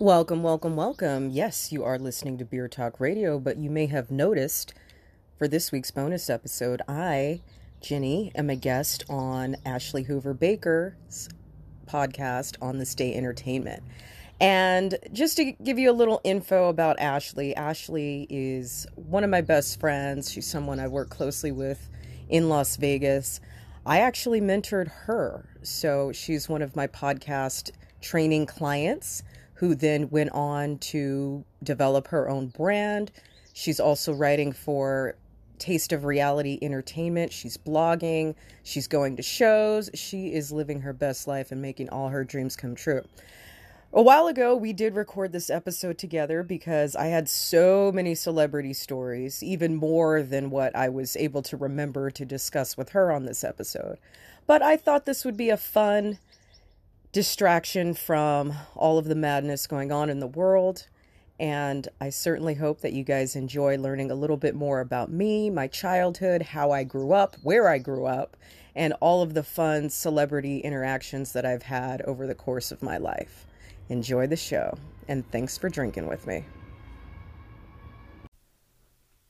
Welcome, welcome, welcome. Yes, you are listening to Beer Talk Radio, but you may have noticed for this week's bonus episode, I, Jenny, am a guest on Ashley Hoover Baker's podcast on This Day Entertainment. And just to give you a little info about Ashley, Ashley is one of my best friends. She's someone I work closely with in Las Vegas. I actually mentored her. So she's one of my podcast training clients who then went on to develop her own brand. She's also writing for Taste of Reality Entertainment. She's blogging, she's going to shows. She is living her best life and making all her dreams come true. A while ago, we did record this episode together because I had so many celebrity stories, even more than what I was able to remember to discuss with her on this episode. But I thought this would be a fun distraction from all of the madness going on in the world. And I certainly hope that you guys enjoy learning a little bit more about me, my childhood, how I grew up, where I grew up, and all of the fun celebrity interactions that I've had over the course of my life. Enjoy the show, and thanks for drinking with me.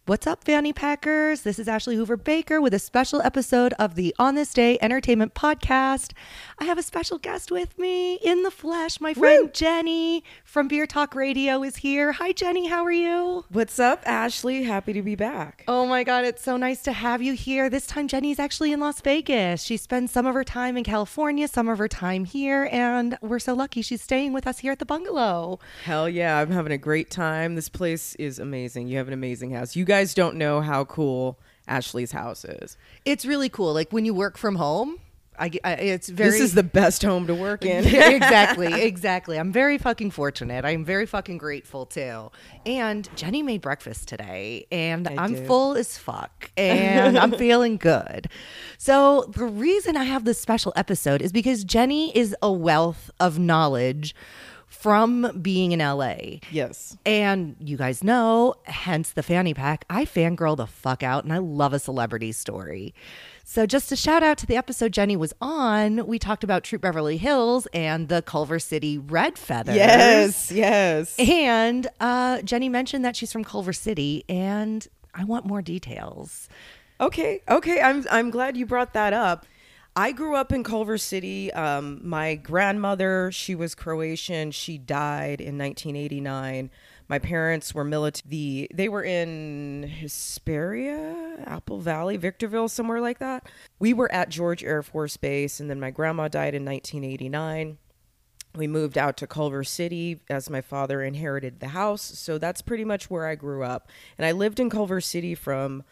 What's up, Fanny Packers? This is Ashley Hoover Baker with a special episode of the On This Day Entertainment Podcast. I have a special guest with me in the flesh. My friend Woo! Jenny from Beer Talk Radio is here. Hi, Jenny. How are you? What's up, Ashley? Happy to be back. Oh my God, it's so nice to have you here. This time, Jenny's actually in Las Vegas. She spends some of her time in California, some of her time here, and we're so lucky she's staying with us here at the bungalow. Hell yeah, I'm having a great time. This place is amazing. You have an amazing house. You guys don't know how cool Ashley's house is. It's really cool. Like when you work from home, I, I it's very. This is the best home to work in. exactly, exactly. I'm very fucking fortunate. I'm very fucking grateful too. And Jenny made breakfast today, and I I'm did. full as fuck, and I'm feeling good. So the reason I have this special episode is because Jenny is a wealth of knowledge from being in LA. yes. And you guys know, hence the fanny pack, I fangirl the fuck out and I love a celebrity story. So, just a shout out to the episode Jenny was on, we talked about Troop Beverly Hills and the Culver City Red Feathers. Yes, yes. And uh, Jenny mentioned that she's from Culver City, and I want more details. Okay, okay. I'm I'm glad you brought that up. I grew up in Culver City. Um, my grandmother, she was Croatian. She died in 1989. My parents were military. The they were in Hesperia, Apple Valley, Victorville, somewhere like that. We were at George Air Force Base, and then my grandma died in 1989 we moved out to Culver City as my father inherited the house. So that's pretty much where I grew up. And I lived in Culver City from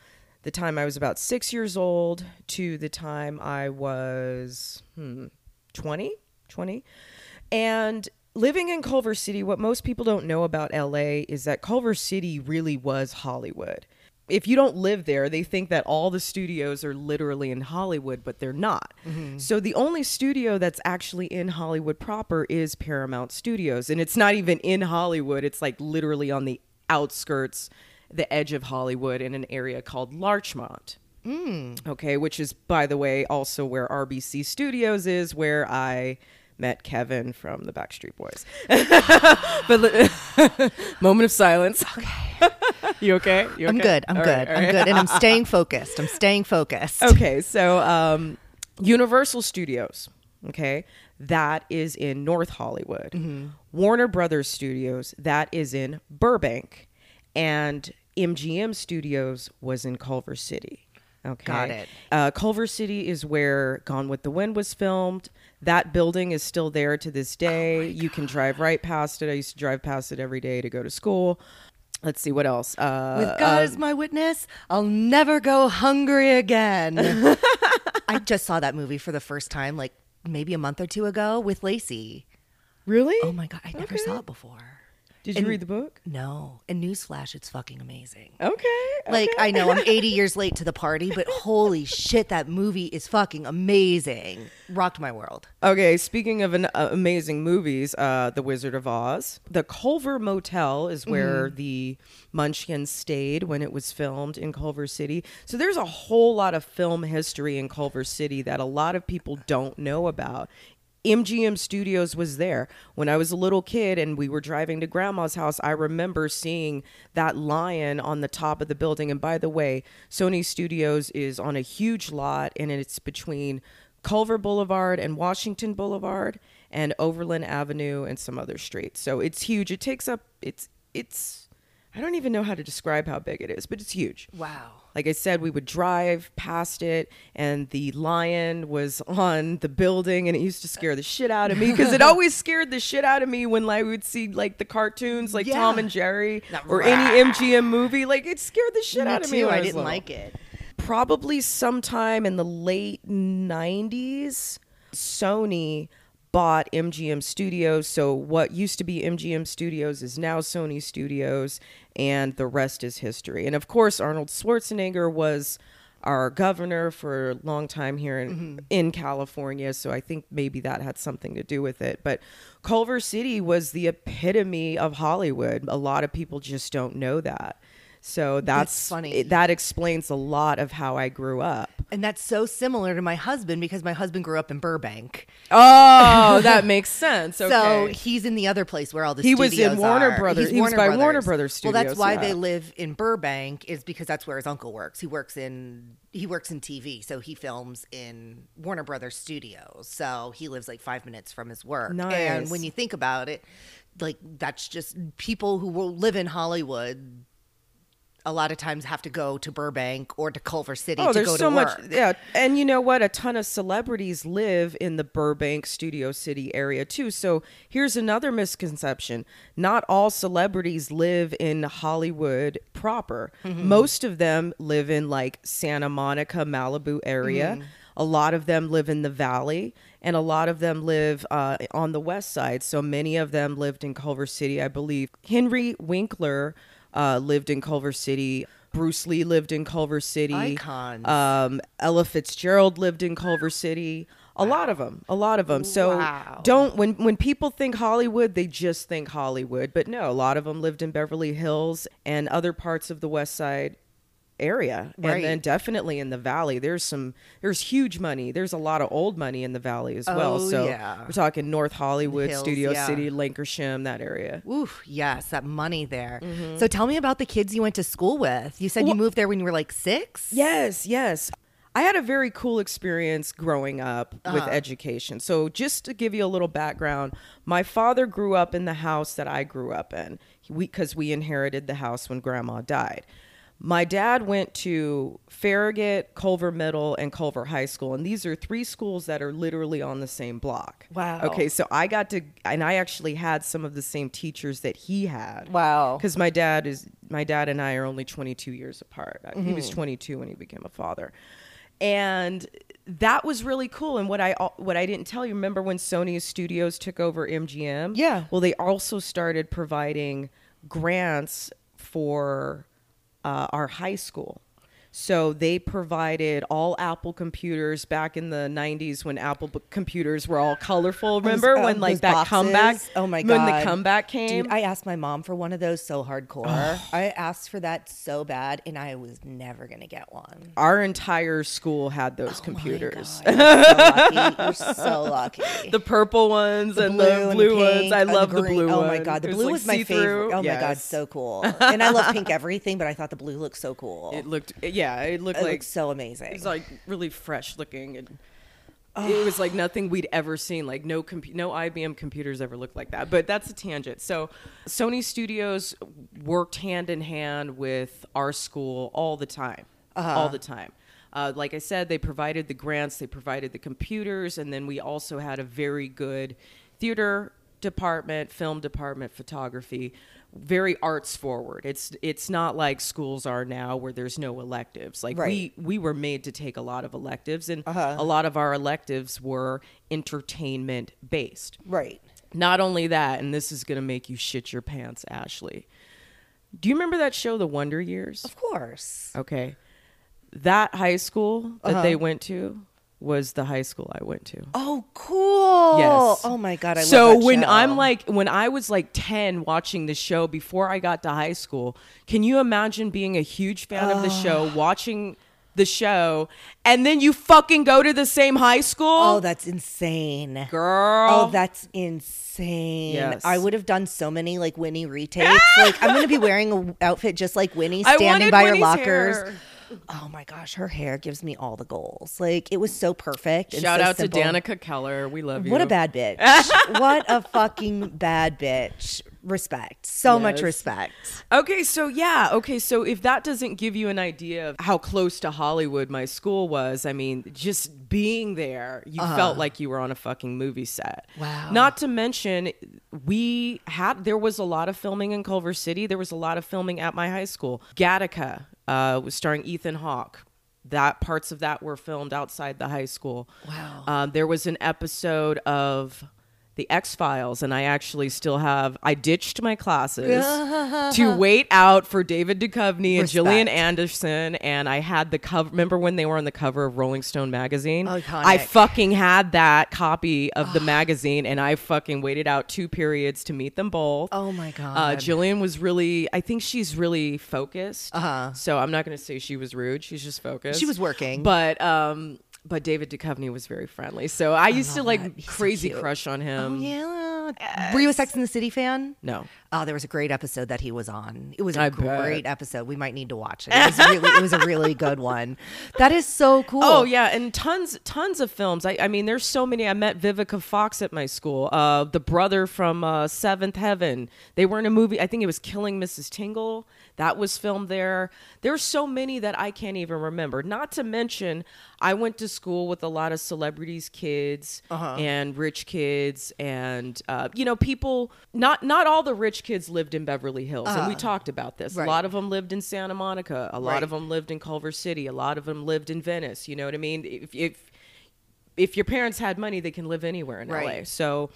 the time I was about six years old to the time I was hmm, 20, 20. And living in Culver City, what most people don't know about LA is that Culver City really was Hollywood. If you don't live there, they think that all the studios are literally in Hollywood, but they're not. Mm-hmm. So the only studio that's actually in Hollywood proper is Paramount Studios. And it's not even in Hollywood, it's like literally on the outskirts, the edge of Hollywood in an area called Larchmont. Mm. Okay, which is, by the way, also where RBC Studios is, where I met Kevin from the Backstreet Boys. but moment of silence. Okay. you okay? You I'm good. I'm All good. right, I'm right. good. And I'm staying focused. I'm staying focused. Okay, so um, Universal Studios, okay, that is in North Hollywood. Mm-hmm. Warner Brothers Studios, that is in Burbank, and MGM Studios was in Culver City. Okay, Got it. Uh, Culver City is where Gone with the Wind was filmed. That building is still there to this Oh day. you can drive right past it. I used to drive past it every day to go to school. Let's see what else. Uh, With God as my witness, I'll never go hungry again. I just saw that movie for the first time, like maybe a month or two ago with Lacey. really? Oh my God, I never Okay. saw it before. Did you and- read the book? No. And newsflash, it's fucking amazing. Okay. Like, okay. I know I'm 80 years late to the party, but holy shit, that movie is fucking amazing. Rocked my world. Okay, speaking of an, uh, amazing movies, uh, The Wizard of Oz. The Culver Motel is where the Munchkins stayed when it was filmed in Culver City. So there's a whole lot of film history in Culver City that a lot of people don't know about. MGM Studios was there. When I was a little kid and we were driving to grandma's house, I remember seeing that lion on the top of the building. And by the way, Sony Studios is on a huge lot and it's between Culver Boulevard and Washington Boulevard and Overland Avenue and some other streets. So it's huge. It takes up it's it's I don't even know how to describe how big it is, but it's huge. Wow. Like I said, we would drive past it, and the lion was on the building, and it used to scare the shit out of me because it always scared the shit out of me when like we would see like the cartoons, like Tom and Jerry, That or rah. any MGM movie. Like it scared the shit Me out of me. too. when I was didn't little. like it. Probably sometime in the late '90s, Sony bought MGM Studios. So what used to be MGM Studios is now Sony Studios, and the rest is history. And of course, Arnold Schwarzenegger was our governor for a long time here in, mm-hmm. in California. So I think maybe that had something to do with it. But Culver City was the epitome of Hollywood. A lot of people just don't know that. So that's, funny. it- that explains a lot of how I grew up. And that's so similar to my husband because my husband grew up in Burbank. Oh, that makes sense. Okay. So he's in the other place where all the He was in Warner are. Brothers- He's he was by Warner Brothers Studios. Well, that's why yeah. they live in Burbank is because that's where his uncle works. He works in he works in TV, so he films in Warner Brothers Studios. So he lives like five minutes from his work. Nice. And when you think about it, like that's just people who will live in Hollywood. A lot of times have to go to Burbank or to Culver City Oh, to there's go so to much. work. Yeah, and you know what? A ton of celebrities live in the Burbank, Studio City area too. So here's another misconception: not all celebrities live in Hollywood proper. Mm-hmm. Most of them live in like Santa Monica, Malibu area. Mm-hmm. A lot of them live in the valley, and a lot of them live uh, on the west side. So many of them lived in Culver City, I believe. Henry Winkler uh, lived in Culver City. Bruce Lee lived in Culver City. Icons. Um, Ella Fitzgerald lived in Culver City. A lot of them. A lot of them. So Wow. don't when when people think Hollywood, they just think Hollywood. But no, a lot of them lived in Beverly Hills and other parts of the West Side area Right. and then definitely in the valley there's some there's huge money there's a lot of old money in the valley as well Oh, so yeah. we're talking north hollywood Hills, studio yeah. city Lankershim that area Oof, yes, that money there. Mm-hmm. So tell me about the kids you went to school with. You said you moved there when you were like six? Yes, yes. I had a very cool experience growing up with Uh-huh. education. So, just to give you a little background, my father grew up in the house that I grew up in because we, inherited the house when grandma died. My dad went to Farragut, Culver Middle, and Culver High School. And these are three schools that are literally on the same block. Wow. Okay, so I got to, and I actually had some of the same teachers that he had Wow. because my dad is my dad and I are only 22 years apart. He Mm-hmm. was 22 when he became a father, and that was really cool. And what I what I didn't tell you, remember when Sony Studios took over MGM? Yeah. Well, they also started providing grants for uh, our high school. So they provided all Apple computers back in the 90s when Apple b- computers were all colorful. Remember Those, uh, when like that boxes? comeback? Oh my god. When the comeback came? dude. I asked my mom for one of those so hardcore. I asked for that so bad, and I was never gonna get one. our entire school had those Oh computers. You're so lucky. You're so lucky. the purple ones and blue the and blue ones. pink I love the, green. blue Oh my god, the blue like was my favorite. Oh my god, so cool. And I love pink everything, but I thought the blue looked so cool. It looked, yeah, it looked It like looked so amazing. it was like really fresh looking and. It was like nothing we'd ever seen. Like no compu- no IBM computers ever looked like that. But that's a tangent. So Sony Studios worked hand in hand with our school all the time, all the time. Uh, like I said, they provided the grants, they provided the computers, and then we also had a very good theater department, film department, photography, very arts forward. It's it's not like schools are now where there's no electives. Like Right. we we were made to take a lot of electives, and Uh-huh. a lot of our electives were entertainment based. right. Not only that, and this is gonna make you shit your pants, Ashley. Do you remember that show, The Wonder Years? Of course. Okay, that high school that Uh-huh. they went to was the high school I went to. Oh, cool. Yes. Oh my god, I so when show. I'm like when I was like 10 watching the show before I got to high school, can you imagine being a huge fan of the show, watching the show, and then you fucking go to the same high school. Oh, that's insane. girl. Oh, that's insane. Yes. I would have done so many like Winnie retakes. like I'm gonna be wearing a outfit just like Winnie, standing by Winnie's your lockers. hair. Oh my gosh, her hair gives me all the goals. Like it was so perfect. Shout so out simple. to Danica McKellar. We love you. What a bad bitch. what a fucking bad bitch. Respect. So much respect. Okay, so yeah, okay, so if that doesn't give you an idea of how close to Hollywood my school was, I mean, just being there, you uh-huh. felt like you were on a fucking movie set. Wow. Not to mention, we had there was a lot of filming in Culver City. There was a lot of filming at my high school. Gattaca uh, was starring Ethan Hawke. That parts of that were filmed outside the high school. Wow. Um, there was an episode of the X Files, and I actually still have. I ditched my classes to wait out for David Duchovny and Respect. Gillian Anderson, and I had the cover. Remember when they were on the cover of Rolling Stone magazine? Iconic. I fucking had that copy of the magazine, and I fucking waited out two periods to meet them both. Oh my Uh, god. Gillian was really, I think she's really focused. Uh-huh. So I'm not going to say she was rude. She's just focused. She was working. But, um, but David Duchovny was very friendly. So I used to like that. He's so crazy crush on him. Oh, yeah. Were you a Sex in the City fan? No. Oh, there was a great episode that he was on. It was a I bet. great episode. We might need to watch it. It was really, it was a really good one. That is so cool. Oh yeah, and tons, tons of films. I, I mean, there's so many. I met Vivica Fox at my school. Uh, the brother from uh, Seventh Heaven. They were in a movie. I think it was Killing Mrs. Tingle. That was filmed there. There's so many that I can't even remember. Not to mention, I went to school with a lot of celebrities' kids Uh-huh. and rich kids, and uh, you know, people. Not not all the rich kids lived in Beverly Hills, and we ah, talked about this. Right. A lot of them lived in Santa Monica. A lot Right. of them lived in Culver City. A lot of them lived in Venice. You know what I mean? If if if your parents had money, they can live anywhere in LA. Right. So,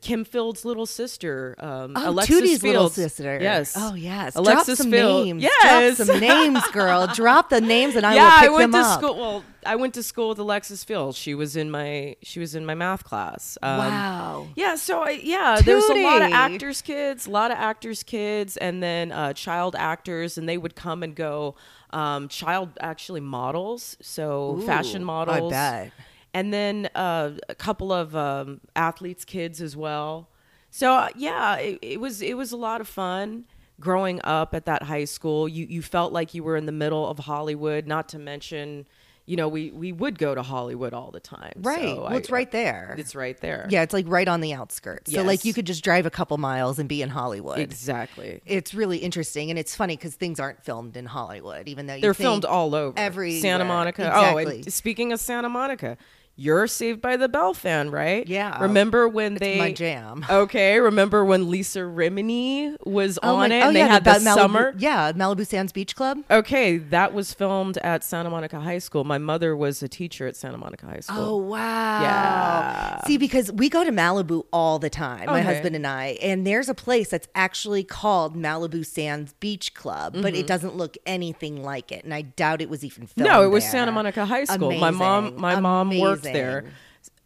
Kim Field's little sister, um, Oh, Alexis Tootie's little sister. Yes. Oh, yes. Alexis Drop some Field. names. Yes. Drop some names, girl. Drop the names and I yeah, will pick I went them to up. school. Well, I went to school with Alexis Fields. She was in my she was in my math class. Um, Wow. Yeah, so I yeah, there's a lot of actors' kids, a lot of actors' kids, and then uh, child actors, and they would come and go. Um, child actually models, so fashion Ooh, models. I bet. And then uh, a couple of um, athletes' kids as well. So uh, yeah, it, it was it was a lot of fun growing up at that high school. You you felt like you were in the middle of Hollywood. Not to mention, you know, we we would go to Hollywood all the time. Right. So well, I- it's right there. It's right there. yeah, it's like right on the outskirts. So, like, you could just drive a couple miles and be in Hollywood. Exactly. It's really interesting. And it's funny because things aren't filmed in Hollywood, even though you They're filmed all over everywhere. Santa Monica. Exactly. Oh, speaking of Santa Monica, you're Saved by the Bell fan, right? Yeah. Remember when they my jam. Okay. Remember when Lisa Remini was Oh on my- it oh, and yeah, they had the, Malibu- summer? Yeah, Malibu Sands Beach Club. Okay, that was filmed at Santa Monica High School. My mother was a teacher at Santa Monica High School. Oh wow! Yeah. See, because we go to Malibu all the time, my husband and I, and there's a place that's actually called Malibu Sands Beach Club, but it doesn't look anything like it, and I doubt it was even filmed. Mm-hmm. No, it was there. Santa Monica High School. My mom, Amazing. my mom worked there.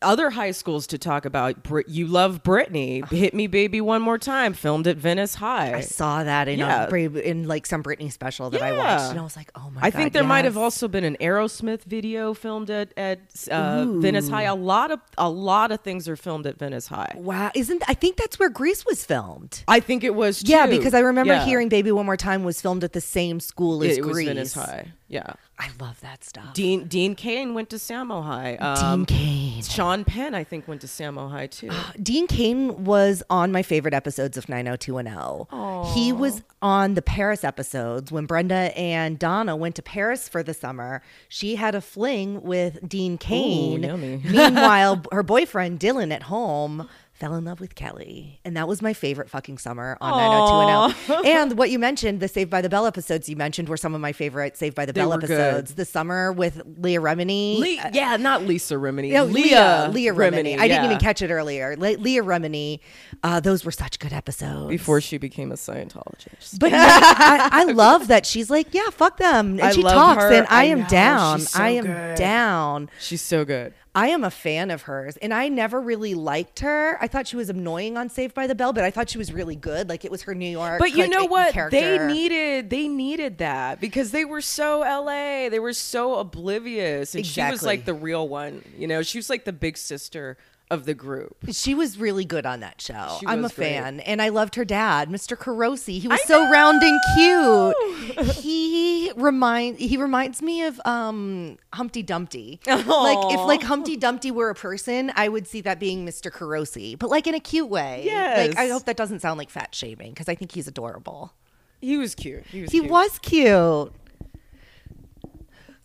Other high schools to talk about. Brit- You love Britney. Hit me, baby, one more time. Filmed at Venice High. I saw that in Yeah. a, in like some Britney special that I watched, and I was like, oh my! God. I God, think there might have also been an Aerosmith video filmed at at uh, Venice High. A lot of a lot of things are filmed at Venice High. Wow, isn't I think that's where Grease was filmed. I think it was. Too. Yeah, because I remember Yeah. hearing "Baby One More Time" was filmed at the same school as it, it was Venice High. Yeah, I love that stuff. Dean Dean Cain went to Samo High. Dean Um, Cain. Sean Penn, I think, went to Samo High too. Dean Cain was on my favorite episodes of 90210. He was on the Paris episodes when Brenda and Donna went to Paris for the summer. She had a fling with Dean Cain. yummy. Meanwhile, her boyfriend Dylan at home fell in love with Kelly. And that was my favorite fucking summer on 90210. and what you mentioned, the Saved by the Bell episodes you mentioned were some of my favorite Saved by the Bell were good. episodes. The summer with Leah Remini. Le- yeah, not Lisa Remini. No, Leah, Leah, Leah Remini. Remini. I didn't even catch it earlier. Le- Leah Remini. Uh, those were such good episodes. before she became a Scientologist. But yeah, I, I love that she's like, yeah, fuck them, and I she talks, her. and I, I am know. down. So I am good. down. She's so good. I am a fan of hers, and I never really liked her. I thought she was annoying on Saved by the Bell, but I thought she was really good. Like it was her New York. But you like, know what? They needed they needed that because they were so LA. They were so oblivious, and she was like the real one. You know, she was like the big sister of the group. She was really good on that show. She I'm a great. fan, and I loved her dad, Mr. Carosi. He was so round and cute. he remind he reminds me of um Humpty Dumpty. Like if like Humpty Dumpty were a person, I would see that being Mr. Carosi, but like in a cute way. Like I hope that doesn't sound like fat shaming because I think he's adorable. He was cute. He was. He cute. was cute.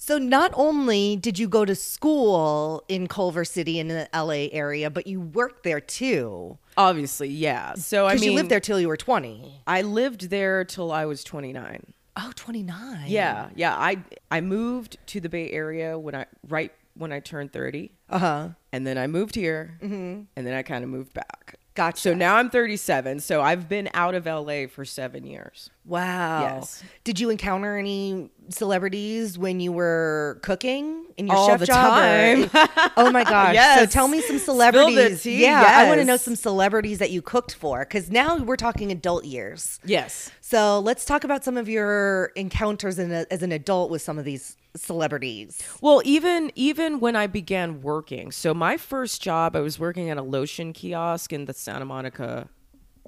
So not only did you go to school in Culver City in the LA area, but you worked there too. obviously yeah. So I mean, you lived there till you were 20. I lived there till I was 29. Oh, 29. Yeah, yeah. I I moved to the Bay Area when I right when I turned 30. Uh huh. and then I moved here, and then I kind of moved back. Gotcha. So now I'm 37. So I've been out of LA for seven years. Wow. Yes. Did you encounter any celebrities when you were cooking in your All chef the job? or- oh my gosh. So Yes. tell me some celebrities. tea, Yeah, I want to know some celebrities that you cooked for because now we're talking adult years. Yes. So let's talk about some of your encounters in a, as an adult with some of these celebrities. Well, even even when I began working, so my first job, I was working at a lotion kiosk in the Santa Monica.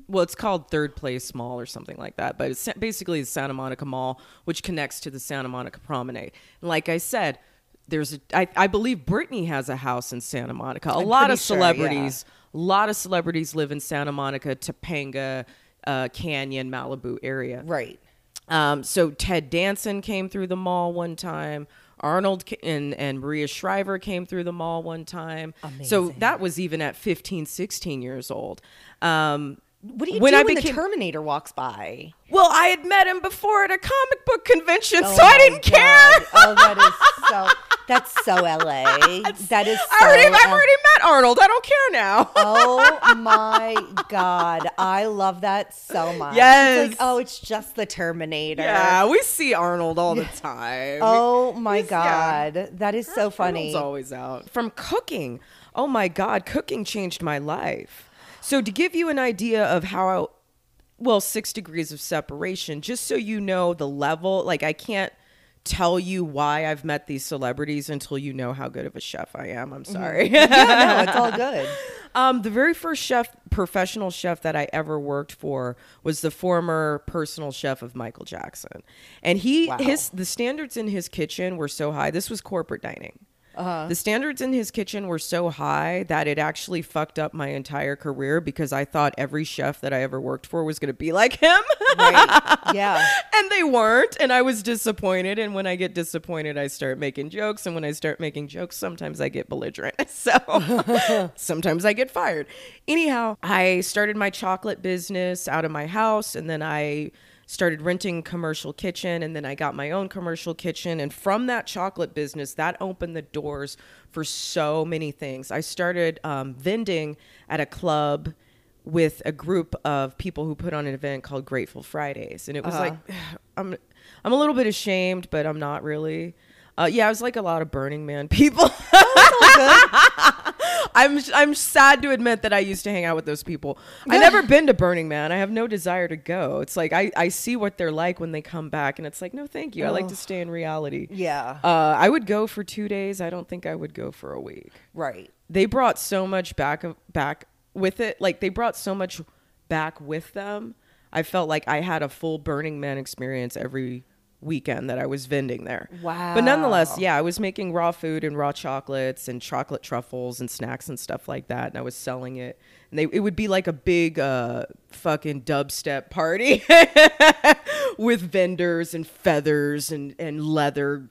Well, it's called Third Place Mall or something like that, but it's basically the Santa Monica Mall, which connects to the Santa Monica Promenade. And like I said, there's a, I, I believe Britney has a house in Santa Monica. A I'm lot of sure, celebrities, a lot of celebrities live in Santa Monica, Topanga, uh, Canyon, Malibu area. Right. Um, so Ted Danson came through the mall one time. Arnold and, and Maria Shriver came through the mall one time. So that was even at 15, 16 years old. Um, What do you When do I when became- the Terminator walks by? well, I had met him before at a comic book convention, Oh so I didn't care. Oh, that is so. That's so LA. That is. So I already, I've L- already met Arnold. I don't care now. Oh my god, I love that so much. Yes. It's like, oh, it's just the Terminator. yeah, we see Arnold all the time. Oh my He's- yeah. god, that is so funny. Arnold's always out. From cooking. Oh my God, cooking changed my life. So to give you an idea of how well, six degrees of separation, just so you know the level, like I can't tell you why I've met these celebrities until you know how good of a chef I am. I'm sorry. yeah, no, it's all good. Um, the very first chef, professional chef that I ever worked for was the former personal chef of Michael Jackson, and he Wow. his the standards in his kitchen were so high. This was corporate dining. Uh-huh. The standards in his kitchen were so high that it actually fucked up my entire career because I thought every chef that I ever worked for was going to be like him. Right. Yeah. and they weren't and i was disappointed and when i get disappointed i start making jokes and when i start making jokes sometimes i get belligerent so sometimes i get fired anyhow i started my chocolate business out of my house and then i started renting commercial kitchen and then i got my own commercial kitchen. And from that chocolate business that opened the doors for so many things. I started um, vending at a club with a group of people who put on an event called Grateful Fridays, and it was like I'm I'm a little bit ashamed, but I'm not really. Uh, yeah, I was like a lot of Burning Man people. I'm I'm sad to admit that I used to hang out with those people. I never been to Burning Man. I have no desire to go. It's like I, I see what they're like when they come back, and it's like no, thank you. I like to stay in reality. Yeah. Uh, I would go for two days. I don't think I would go for a week Right. they brought so much back of back with it like they brought so much back with them i felt like i had a full burning man experience every weekend that i was vending there Wow. but nonetheless yeah i was making raw food and raw chocolates and chocolate truffles and snacks and stuff like that and i was selling it and they, it would be like a big uh fucking dubstep party with vendors and feathers and and leather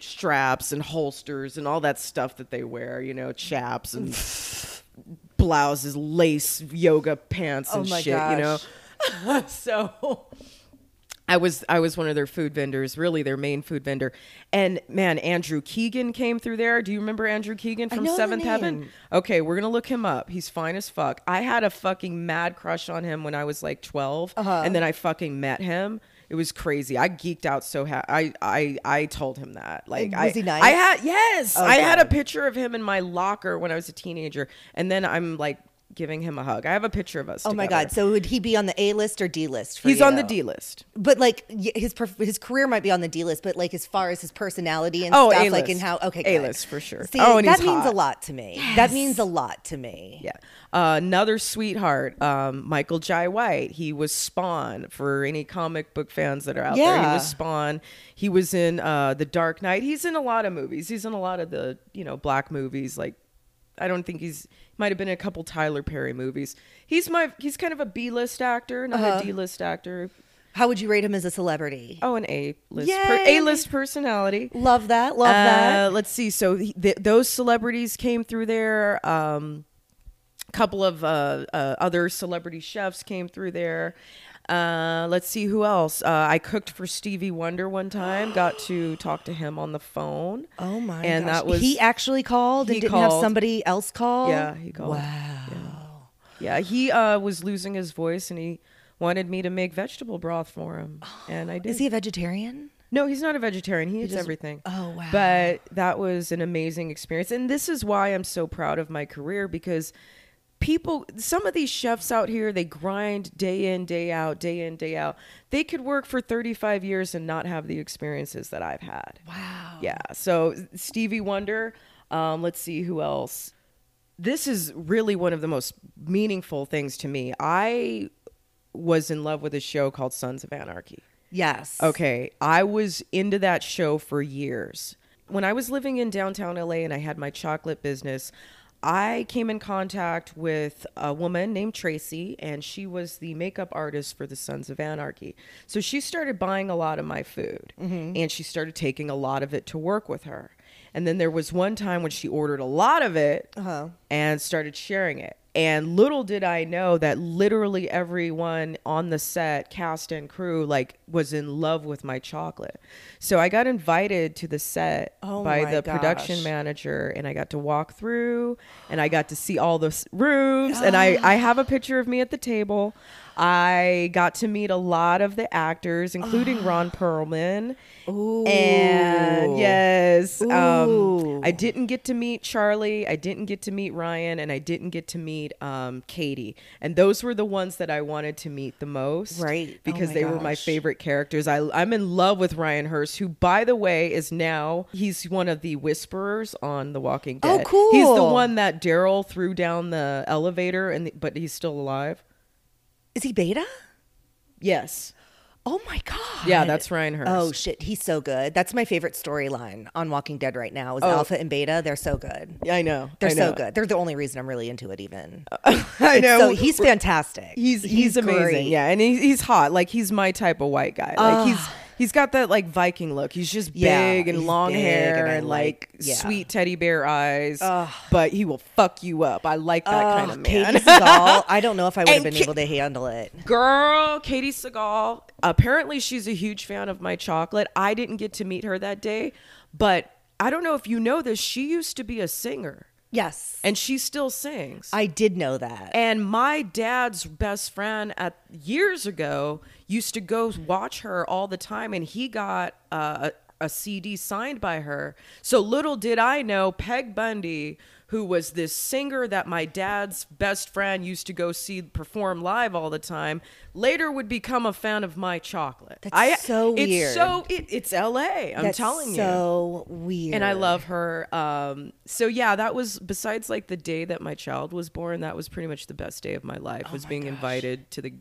straps and holsters and all that stuff that they wear, you know, chaps and blouses, lace, yoga pants and Oh my shit, you know. so I was I was one of their food vendors, really their main food vendor. And man, Andrew Keegan came through there. Do you remember Andrew Keegan from Seventh Heaven? Okay, we're gonna look him up. He's fine as fuck. I had a fucking mad crush on him when I was like 12 Uh-huh. and then I fucking met him. It was crazy. I geeked out so ha- I I I told him that. Like Was I he nice? I had yes. I had a picture of him in my locker when I was a teenager and then I'm like giving him a hug. I have a picture of us. Oh my together. god! So would he be on the A list or D list? For He's on the? D list. But like his his career might be on the D list, but like as far as his personality and Oh, stuff, A-list. like in how okay, good. A-list for sure. See, Oh, and that means a lot to me. That means a lot to me. Yeah. Uh, another sweetheart, um, Michael Jai White. He was Spawn for any comic book fans that are out there. He was Spawn. He was in uh, The Dark Knight. He's in a lot of movies. He's in a lot of the, you know, black movies. Like, I don't think he's, might have been in a couple Tyler Perry movies. He's my, he's kind of a B list actor, not Uh-huh. a D list actor. How would you rate him as a celebrity? Oh, an A list. A list personality. Love that. Love Uh, that. Let's see. So th- those celebrities came through there. Um, a couple of uh, uh, other celebrity chefs came through there. Uh, let's see who else. Uh, I cooked for Stevie Wonder one time. Got to talk to him on the phone. Oh my And gosh. that was he actually called and didn't have somebody else call. Yeah, he called. Wow. Yeah, he uh, was losing his voice and he wanted me to make vegetable broth for him, and I did. Is he a vegetarian? No, he's not a vegetarian. He eats just- everything. Oh, wow. But that was an amazing experience. And this is why I'm so proud of my career because people some of these chefs out here they grind day in day out day in day out. They could work for 35 years and not have the experiences that i've had. Wow. yeah. So stevie wonder um, let's see who else. This is really one of the most meaningful things to me. I was in love with a show called sons of anarchy. Yes. Okay, I was into that show for years. When I was living in downtown LA and I had my chocolate business, I came in contact with a woman named Tracy, and she was the makeup artist for the Sons of Anarchy. So she started buying a lot of my food, and she started taking a lot of it to work with her. And then there was one time when she ordered a lot of it Uh-huh. and started sharing it. And little did I know that literally everyone on the set, cast and crew, like was in love with my chocolate. So I got invited to the set Oh by the production manager and I got to walk through and I got to see all the rooms and I, I have a picture of me at the table. I got to meet a lot of the actors, including Ron Perlman. Ooh. And yes, um, I didn't get to meet Charlie. I didn't get to meet Ryan, and I didn't get to meet um, Katey. And those were the ones that I wanted to meet the most, Right. Oh Because my they were my favorite characters. I, I'm in love with Ryan Hurst, who, by the way, is now he's one of the whisperers on The Walking Dead. Oh, Dead. He's the one that Daryl threw down the elevator, and but he's still alive. Is he beta? Yes. Oh my god. Yeah, that's Ryan Hurst. Oh shit, he's so good. That's my favorite storyline on Walking Dead right now. Is Oh. Alpha and Beta? They're so good. Yeah, I know. They're I so good. They're the only reason I'm really into it. Even I know. So he's fantastic. He's he's, amazing. great. Yeah, and he's he's hot. Like he's my type of white guy. Like he's he's got that like Viking look. He's just Yeah, big and long big hair and and, like- like yeah. sweet teddy bear eyes. But he will fuck you up. I like that kind of man. Katey Sagal. I don't know if I would have been Ki- able to handle it. Girl, Katey Sagal. Apparently, she's a huge fan of my chocolate. I didn't get to meet her that day, but I don't know if you know this. She used to be a singer, Yes, and she still sings. I did know that. And my dad's best friend at years ago used to go watch her all the time, and he got uh, a, a CD signed by her. So little did I know, Peg Bundy, who was this singer that my dad's best friend used to go see perform live all the time, later would become a fan of my chocolate. That's so it's weird. So it, it's L.A. I'm That's telling you so weird. and I love her. Um, so yeah, that was besides like the day that my child was born. That was pretty much the best day of my life. Oh was being invited to the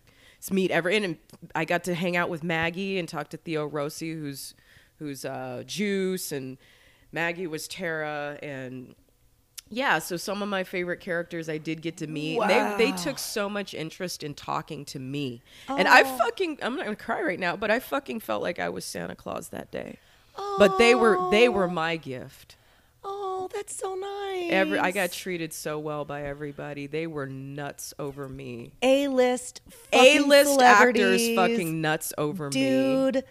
meet ever, and I got to hang out with Maggie and talk to Theo Rossi, who's who's uh, Juice, and Maggie was Tara, and yeah. So some of my favorite characters I did get to meet. and They they took so much interest in talking to me, and I Oh. fucking I'm not gonna cry right now, but I fucking felt like I was Santa Claus that day. But they were they were my gift. Oh, that's so nice. Every I got treated so well by everybody. They were nuts over me. A list, A list actors fucking nuts over me. dude.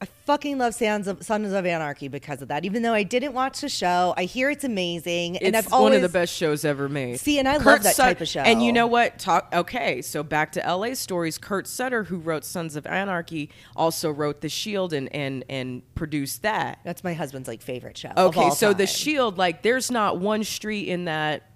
I fucking love Sons of Sons of Anarchy because of that. Even though I didn't watch the show, I hear it's amazing, and it's I've always one of the best shows ever made. See, and I love that type of show. And you know what? Talk. Okay, so back to L.A. stories. Kurt Sutter, who wrote Sons of Anarchy, also wrote The Shield and and and produced that. That's my husband's like favorite show. of Okay, so The. Shield, like, there's not one street in that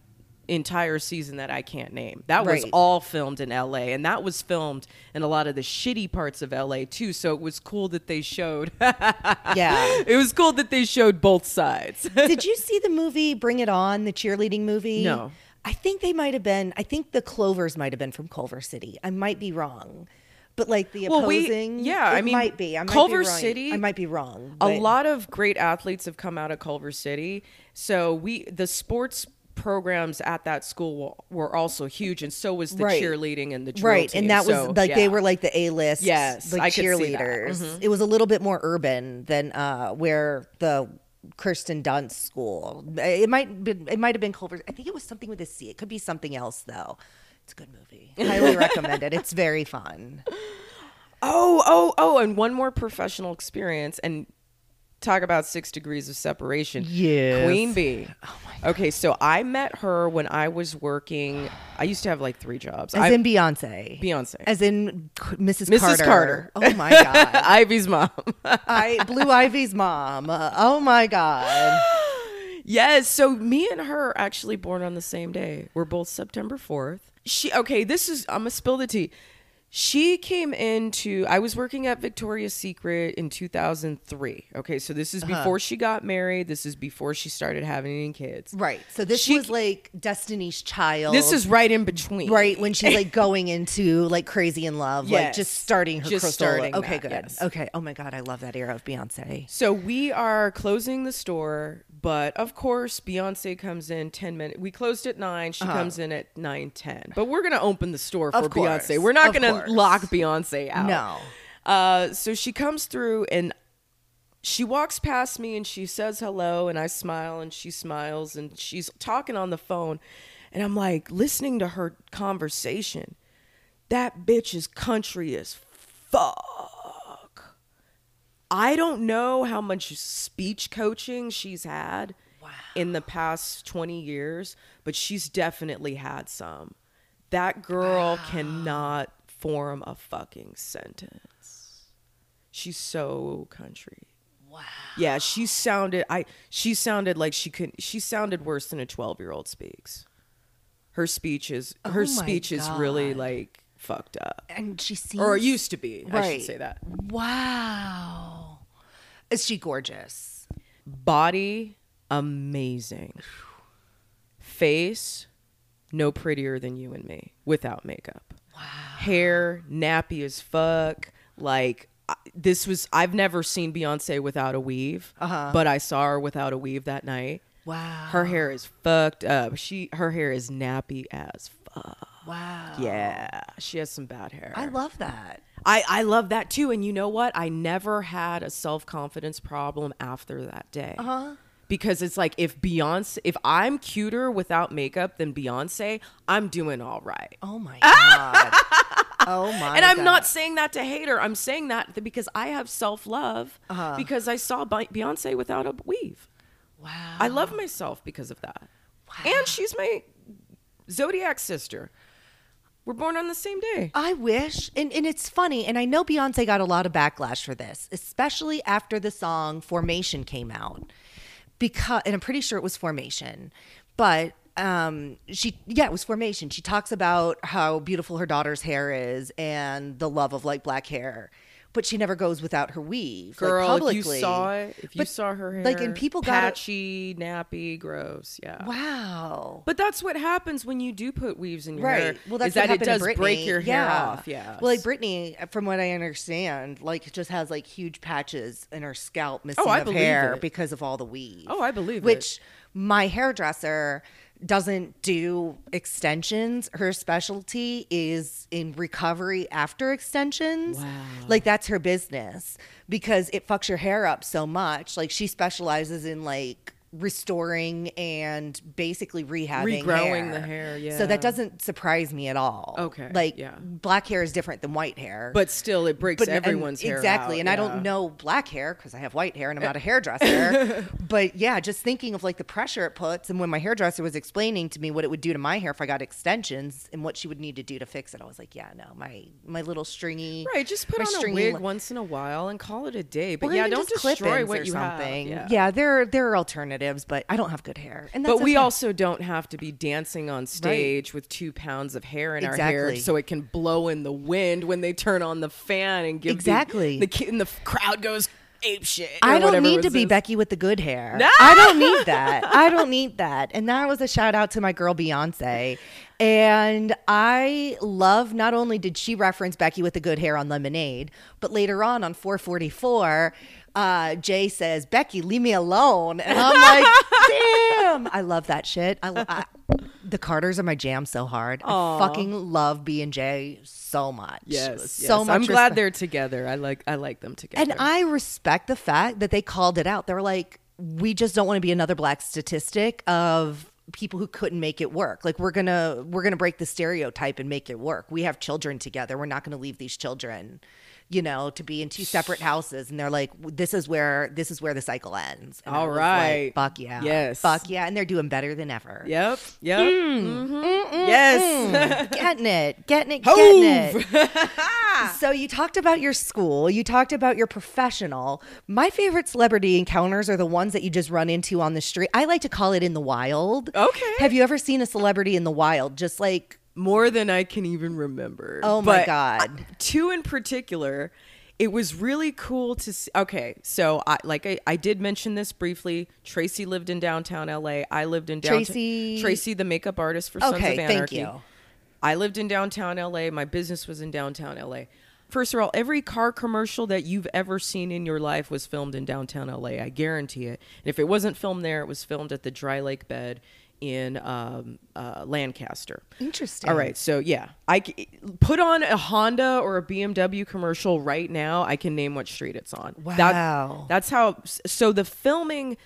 entire season that I can't name. That was all filmed in LA and that was filmed in a lot of the shitty parts of LA too. So it was cool that they showed yeah. It was cool that they showed both sides. Did you see the movie Bring It On, the cheerleading movie? No. I think they might have been. I think the Clovers might have been from Culver City. I might be wrong, but like the Well, we- opposing. yeah, I mean, might be. I might Culver be wrong. City- I might be wrong. a lot of great athletes have come out of Culver City. So we the sports programs at that school were, also huge and so was the Right. cheerleading and the Right, team. and that was So, like they were like the A list, Yes, like I could see that. cheerleaders. Mhm. It was a little bit more urban than uh, where the Kirsten Dunst school. It might been, it might have been Culver. I think it was something with a C. It could be something else though. It's a good movie. Highly recommend it. It's very fun. Oh, oh, oh, and one more professional experience and talk about six degrees of separation. Yeah. Queen Bee. Oh my Okay, so I met her when I was working. I used to have like three jobs. As I, in Beyonce. Beyonce. As in Mrs. Mrs. Carter. Carter. Oh my god. Ivy's mom. I Blue Ivy's mom. Uh, oh my god. yes. So me and her actually born on the same day. We're both September 4th. She okay, this is I'm gonna spill the tea. She came into I was working at Victoria's Secret in 2003. Okay, so this is before she got married. This is before she started having any kids. Right. So this She- was like Destiny's Child. This is right in between. right when she's like going into like crazy in love, like just starting her Just starting okay, that, good. yes. Okay. Oh my god, I love that era of Beyonce. So we are closing the store, but of course Beyonce comes in 10 minutes. We closed at 9, she comes in at 9:10. But we're going to open the store for Uh-huh. Beyonce. We're not going to course. lock Beyonce out. No. Uh so she comes through and she walks past me and she says hello and I smile and she smiles and she's talking on the phone and I'm like listening to her conversation. That bitch is country as fuck. I don't know how much speech coaching she's had in the past 20 years, but she's definitely had some. That girl cannot form a fucking sentence. She's so country. Wow. Yeah, she sounded I she sounded like she could she sounded worse than a 12-year-old speaks. Her speech is oh her Oh my speech is really like fucked up. And she seems Or used to be. I should say that. Wow. Is she gorgeous? Body amazing. Face no prettier than you and me without makeup. Wow. Hair nappy as fuck. Like this was I've never seen Beyonce without a weave, Uh-huh. but I saw her without a weave that night. Wow. Her hair is fucked up. She her hair is nappy as fuck. Wow. Yeah, she has some bad hair. I love that. I, I love that too. And you know what? I never had a self confidence problem after that day. Uh-huh. Because it's like if Beyonce, if I'm cuter without makeup than Beyonce, I'm doing all right. Oh my god. oh my and I'm God. not saying that to hate her. I'm saying that because I have self love Uh-huh. because I saw Beyonce without a weave. Wow. I love myself because of that. Wow. And she's my zodiac sister. We're born on the same day. I wish, and, and it's funny, and I know Beyonce got a lot of backlash for this, especially after the song Formation came out. Because, and I'm pretty sure it was Formation, but um, she, yeah, it was Formation. She talks about how beautiful her daughter's hair is and the love of like black hair, but she never goes without her weave. like, Girl, if publicly. you saw it, if you But, saw her hair, like, and people got it- patchy, nappy, gross, yeah. Wow. But that's what happens when you do put weaves in your Right. hair. Well, that's is that it does break your hair yeah. off. Yeah. Well, like Britney, from what I understand, like just has like huge patches in her scalp oh, missing Oh, of hair it. because of all the weave. Oh, I believe it. Which my hairdresser doesn't do extensions. Her specialty is in recovery after extensions. Wow. Like that's her business because it fucks your hair up so much. Like she specializes in like restoring and basically rehabbing Regrowing hair. the hair, yeah. So that doesn't surprise me at all. Okay, like yeah. black hair is different than white hair. But still, it breaks But- and- everyone's hair exactly out, and i don't know black hair because i have white hair and i'm not a hairdresser but yeah just thinking of like the pressure it puts and when my hairdresser was explaining to me what it would do to my hair if i got extensions and what she would need to do to fix it i was like yeah no my my little stringy Right, just put on a wig li- once in a while and call it a day. But yeah, don't just destroy what you something. have. Yeah. there there are alternatives, but I don't have good hair, and that's But we okay. also don't have to be dancing on stage with two pounds of hair in our hair so it can blow in the wind when they turn on the fan and give the- Exactly. the, kid and the crowd goes ape shit. I don't need to be. Becky with the good hair. No! I don't need that. I don't need that. And that was a shout out to my girl Beyonce. And I love not only did she reference Becky with the good hair on Lemonade, but later on on 444, uh, Jay says, Becky, leave me alone. And I'm like, damn. I love that shit. I, I the Carters are my jam so hard. I fucking love B and J so much. Yes, so yes. much. I'm glad they're together. I like I like them together. And I respect the fact that they called it out. They're like, we just don't want to be another black statistic of people who couldn't make it work. Like we're to we're going to break the stereotype and make it work. We have children together. We're not going to leave these children, you know, to be in two separate houses and they're like this is where this is where the cycle ends. And All was like, fuck yeah. Yes. Fuck yeah, and they're doing better than ever. Yep. Yep. Mm. Mhm. Yes. getting it, getting it, getting it. so you talked about your school, you talked about your professional. My favorite celebrity encounters are the ones that you just run into on the street. I like to call it in the wild. Okay. Have you ever seen a celebrity in the wild? Just like More than I can even remember. Oh my But God. two in particular. It was really cool to see. Okay, so I like I, I did mention this briefly. Tracy lived in downtown LA. I lived in downtown Tracy- Tracy, the makeup artist for Sons Okay, of thank Anarchy. you. I lived in downtown LA. My business was in downtown LA. First of all, every car commercial that you've ever seen in your life was filmed in downtown LA. I guarantee it. And if it wasn't filmed there, it was filmed at the Dry Lake Bed in um, uh, Lancaster. Interesting. All right, so yeah, I c- put on a Honda or a BMW commercial right now. I can name what street it's on. That- Wow. that's how. So the filming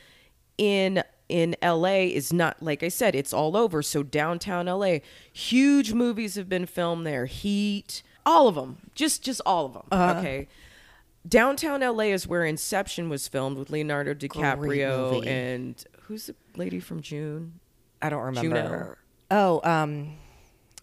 in in LA is not like I said. It's all over. So downtown LA, huge movies have been filmed there. Heat, all of them, just just all of them. Uh-huh. Okay. Downtown LA is where Inception was filmed with Leonardo DiCaprio and who's the lady from June? I don't remember. Juno. Oh, um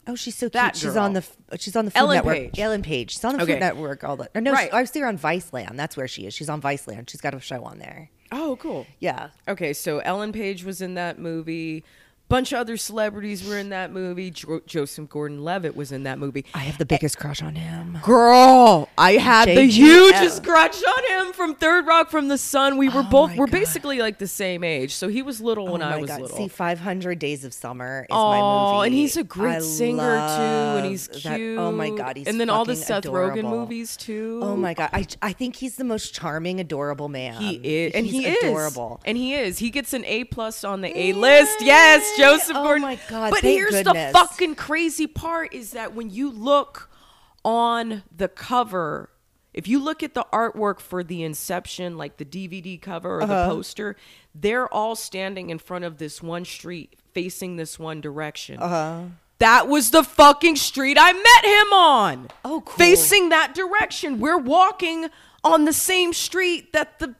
Oh, she's so cute. That she's on the she's on the Food Ellen Network. Page. Ellen Page. She's on the Okay. Food Network all the. or No, Right. she, I see her on Viceland. That's where she is. She's on Viceland. She's got a show on there. Oh, cool. Yeah. Okay, so Ellen Page was in that movie. Bunch of other celebrities were in that movie. Jo- Joseph Gordon-Levitt was in that movie. I have the biggest crush on him. Girl, I had the hugest crush on him from Third Rock from the Sun. We were Oh both my we're God. basically like the same age. So he was little when oh I was God. little. See, 500 Days of Summer is Oh, my movie. and he's a great I singer too, and he's love cute. that- Oh my God, he's and then all the fucking Seth Rogen adorable. movies too. Oh my God. I, I think he's the most charming, adorable man. He is, and He's he adorable. is, and he is. He gets an A plus on the A list. Yes, Joseph Oh Gordon. my God, But here's goodness. the fucking crazy part: is that when you look on the cover, if you look at the artwork for the Inception, like the DVD cover or Uh-huh. the poster, they're all standing in front of this one street, facing this one direction. Uh-huh. That was the fucking street I met him on. Oh, cool. Facing that direction. We're walking on the same street that the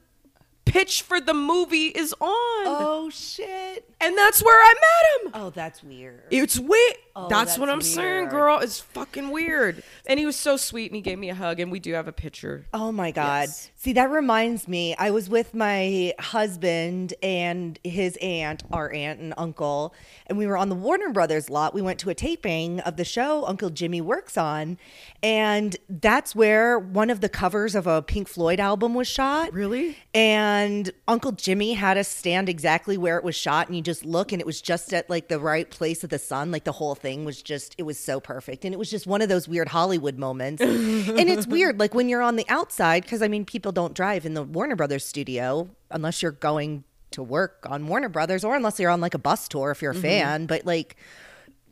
pitch for the movie is on. Oh, shit. And that's where I met him. Oh, that's weird. It's weird. Oh, that's, what I'm that's saying, girl. It's fucking weird. And he was so sweet and he gave me a hug and we do have a picture. Oh my God. Yes. See, that reminds me. I was with my husband and his aunt, our aunt and uncle, and we were on the Warner Brothers lot. We went to a taping of the show Uncle Jimmy works on. And that's where one of the covers of a Pink Floyd album was shot. Really? And Uncle Jimmy had us stand exactly where it was shot, and you just look, and it was just at like the right place of the sun. Like the whole thing was just, it was so perfect. And it was just one of those weird Hollywood moments. and it's weird, like when you're on the outside, because I mean, people don't drive in the Warner Brothers studio unless you're going to work on Warner Brothers or unless you're on like a bus tour if you're a mm-hmm. fan. But like,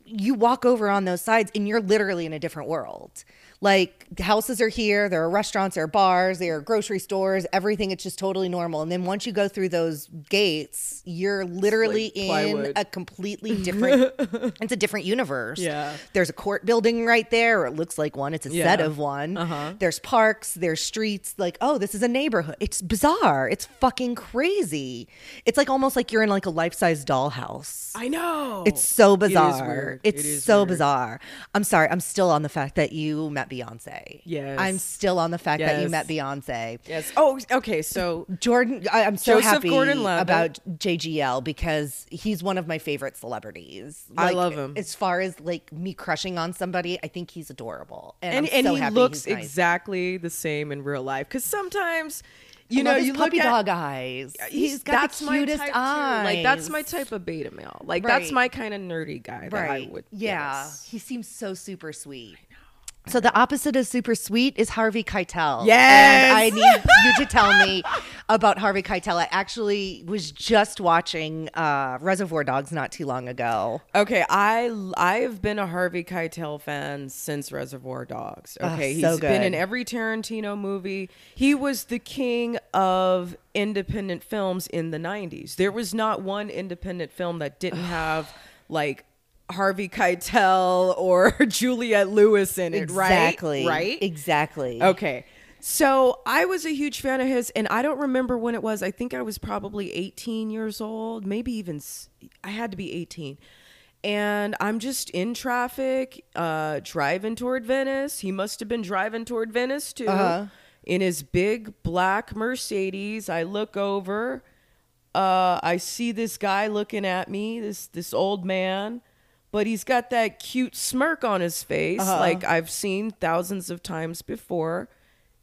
you walk over on those sides and you're literally in a different world. Like houses are here, there are restaurants, there are bars, there are grocery stores, everything. It's just totally normal. And then once you go through those gates, you're literally like in a completely different. it's a different universe. Yeah. There's a court building right there, or it looks like one. It's a set of one. Uh-huh. There's parks, there's streets. Like, oh, this is a neighborhood. It's bizarre. It's fucking crazy. It's like almost like you're in like a life size dollhouse. I know. It's so bizarre. It is weird. It's It is so weird. bizarre. I'm sorry. I'm still on the fact that you met Beyonce. Yes. I'm still on the fact that you met Beyonce. Yes. Oh, okay. So Jordan, I, I'm so Joseph happy Gordon-Levitt. about JGL because he's one of my favorite celebrities. I love him. As far as like me crushing on somebody, I think he's adorable, and, and and so he looks nice. exactly the same in real life because sometimes you I know you puppy look at dog eyes. he's got that's the my cutest type eyes. Too. Like that's my type of beta male. Like that's my kind of nerdy guy that right? I would. yeah, yes. he seems so super sweet. So the opposite of super sweet is Harvey Keitel. Yes! and I need you to tell me about Harvey Keitel. I actually was just watching uh, Reservoir Dogs not too long ago. Okay, I I've been a Harvey Keitel fan since Reservoir Dogs. Ah, Okay, so he's been in every Tarantino movie. He was the king of independent films in the 90s. There was not one independent film that didn't have like Harvey Keitel or Juliette Lewis in it, Exactly. right? Right? Exactly. Okay. So I was a huge fan of his, and I don't remember when it was. I think I was probably 18 years old, maybe even I had to be 18. And I'm just in traffic, uh, driving toward Venice. He must have been driving toward Venice too, Uh-huh. in his big black Mercedes. I look over, uh, I see this guy looking at me, this this old man, but he's got that cute smirk on his face, Uh-huh. like I've seen thousands of times before.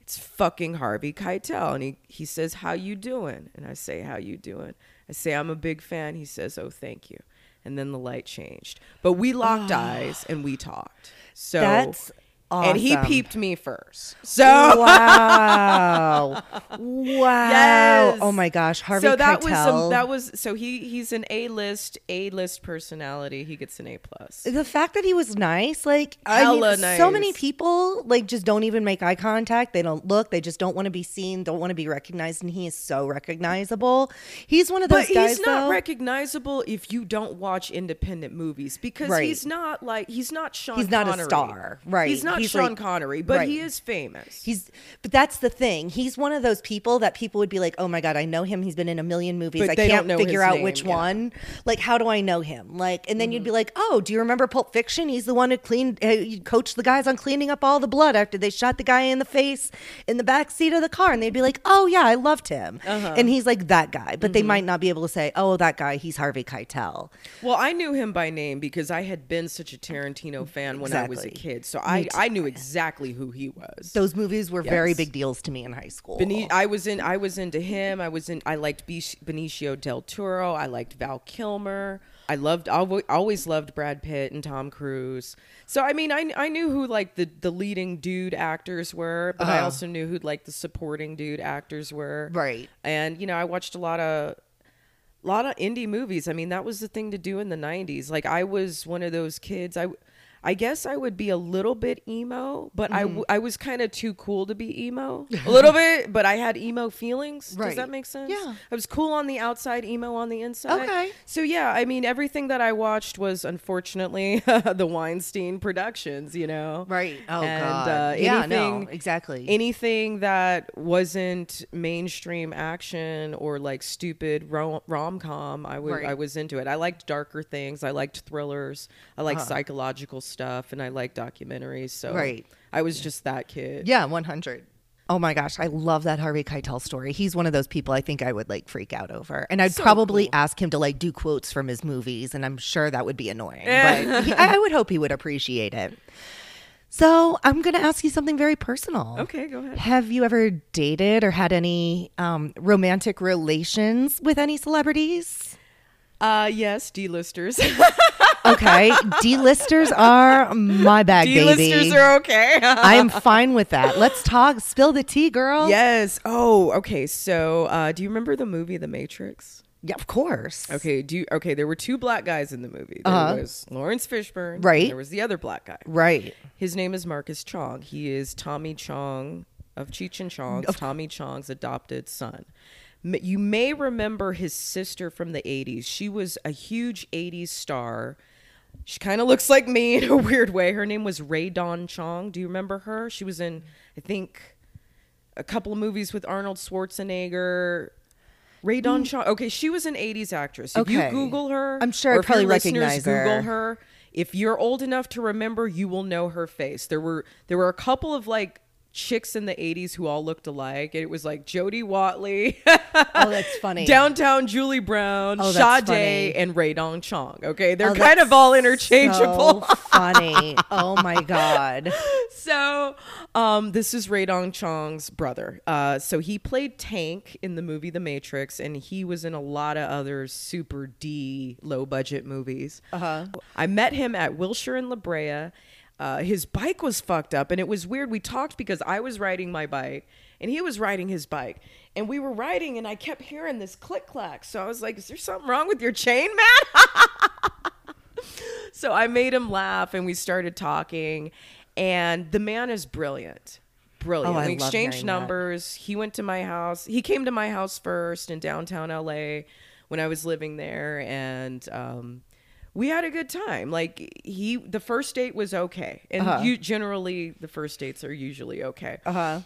It's fucking Harvey Keitel, and he he says, "How you doing?" And I say, "How you doing?" I say, "I'm a big fan." He says, "Oh, thank you." And then the light changed, but we locked eyes and we talked. So That's and he peeped me first. So Wow. wow. Yes. Oh my gosh. Harvey so that was Keitel. um, that was so he he's an A list A list personality. He gets an A plus. the fact that he was nice, like I Hella mean, so many people like just don't even make eye contact. They don't look. They just don't want to be seen. Don't want to be recognized. And he is so recognizable. He's one of those But guys. he's not though- recognizable if you don't watch independent movies because Right. he's not like he's not Sean. He's not a star. Right. He's not He's Sean like- Connery, but he is famous. He's, but that's the thing. He's one of those people that people would be like, "Oh my god, I know him. He's been in a million movies. But I can't figure out name, which yeah. Mm-hmm. one. Like, how do I know him? Like, and then you'd be like, "Oh, do you remember Pulp Fiction? He's the one who cleaned, uh, coached the guys on cleaning up all the blood after they shot the guy in the face in the back seat of the car." And they'd be like, "Oh yeah, I loved him." Uh-huh. And he's like that guy, but Mm-hmm. they might not be able to say, "Oh, that guy, he's Harvey Keitel." well, I knew him by name because I had been such a Tarantino fan when I was a kid, so I I knew exactly who he was. Those movies were very big deals to me in high school. I was in. I was into him. I was in. I liked Be- Benicio del Toro. I liked Val Kilmer. I loved. I always loved Brad Pitt and Tom Cruise. So I mean, I I knew who like the the leading dude actors were, but I Uh-huh. also knew who like the supporting dude actors were. Right. And you know, I watched a lot of a lot of indie movies. I mean, that was the thing to do in the 90s. Like I was one of those kids. I I guess I would be a little bit emo, but I Mm-hmm. w- I was kind of too cool to be emo. A little bit, but I had emo feelings. Does that make sense? Yeah. I was cool on the outside, emo on the inside. Okay. So yeah, I mean, everything that I watched was unfortunately the Weinstein productions, you know. Right. Oh And, god. uh, yeah. No. Exactly. anything that wasn't mainstream action or like stupid rom com, I would Right. I was into it. I liked darker things. I liked thrillers. I liked Uh-huh. psychological stuff, and I like documentaries. So Right. I was just that kid. Yeah, 100. Oh my gosh, I love that Harvey Keitel story. He's one of those people I think I would like freak out over. And I'd So probably cool. ask him to like do quotes from his movies, and I'm sure that would be annoying. but he- I, I would hope he would appreciate it. So I'm going to ask you something very personal. Okay, go ahead. Have you ever dated or had any um, romantic relations with any celebrities? Uh, yes, D-listers. Okay, D-listers are my bag, D-listers baby. are okay. I am fine with that. Let's talk. Spill the tea, girl. yes. Oh, okay. So, uh, do you remember the movie The Matrix? Yeah, of course. Okay, do you, okay, there were two black guys in the movie. There Uh-huh. was Laurence Fishburne. and Right. there was the other black guy. Right. His name is Marcus Chong. He is Tommy Chong of Cheech and Chong's Tommy Chong's adopted son. You may remember his sister from the 80s. She was a huge 80s star. She kind of looks like me in a weird way. Her name was Rae Dawn Chong. Do you remember her? She was in, I think, a couple of movies with Arnold Schwarzenegger. Ray mm. Dawn Chong. Okay, she was an 80s actress. If you Okay. Google her, I'm sure or I'd if your probably listeners recognize her. Google her. If you're old enough to remember, you will know her face. There were there were a couple of like chicks in the 80s who all looked alike. It was like Jody Watley, Oh, that's funny. Downtown Julie Brown, Oh, Sade, funny. and Rae Dawn Chong. Okay, they're Oh, kind of all interchangeable. So funny. Oh my god. so um, this is Rae Dawn Chong's brother. Uh, so he played Tank in the movie The Matrix, and he was in a lot of other super D low budget movies. Uh-huh. I met him at Wilshire and La Brea. Uh, his bike was fucked up, and it was weird. We talked because I was riding my bike, and he was riding his bike, and we were riding, and I kept hearing this click clack. So I was like, "Is there something wrong with your chain, man?" so I made him laugh and we started talking. And the man is brilliant. Brilliant. Oh, we exchanged hearing that. numbers. He went to my house. He came to my house first in downtown LA when I was living there. And um, we had a good time. Like he, the first date was okay. And Uh-huh. you generally, the first dates are usually okay. Uh-huh.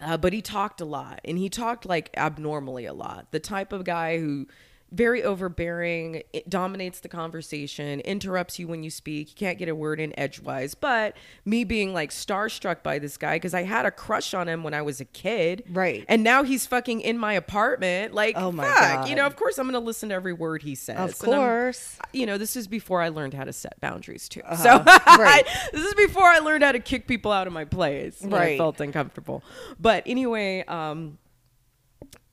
Uh, but he talked a lot and he talked like abnormally a lot. The type of guy who very overbearing, it dominates the conversation, interrupts you when you speak. You can't get a word in edgewise. But me being like starstruck by this guy because I had a crush on him when I was a kid. Right. And now he's fucking in my apartment. Like, Oh my fuck. God. You know, of course I'm going to listen to every word he says. Of course. you know, this is before I learned how to set boundaries too. Uh-huh. So Right. this is before I learned how to kick people out of my place. when I Right. felt uncomfortable. But anyway, um,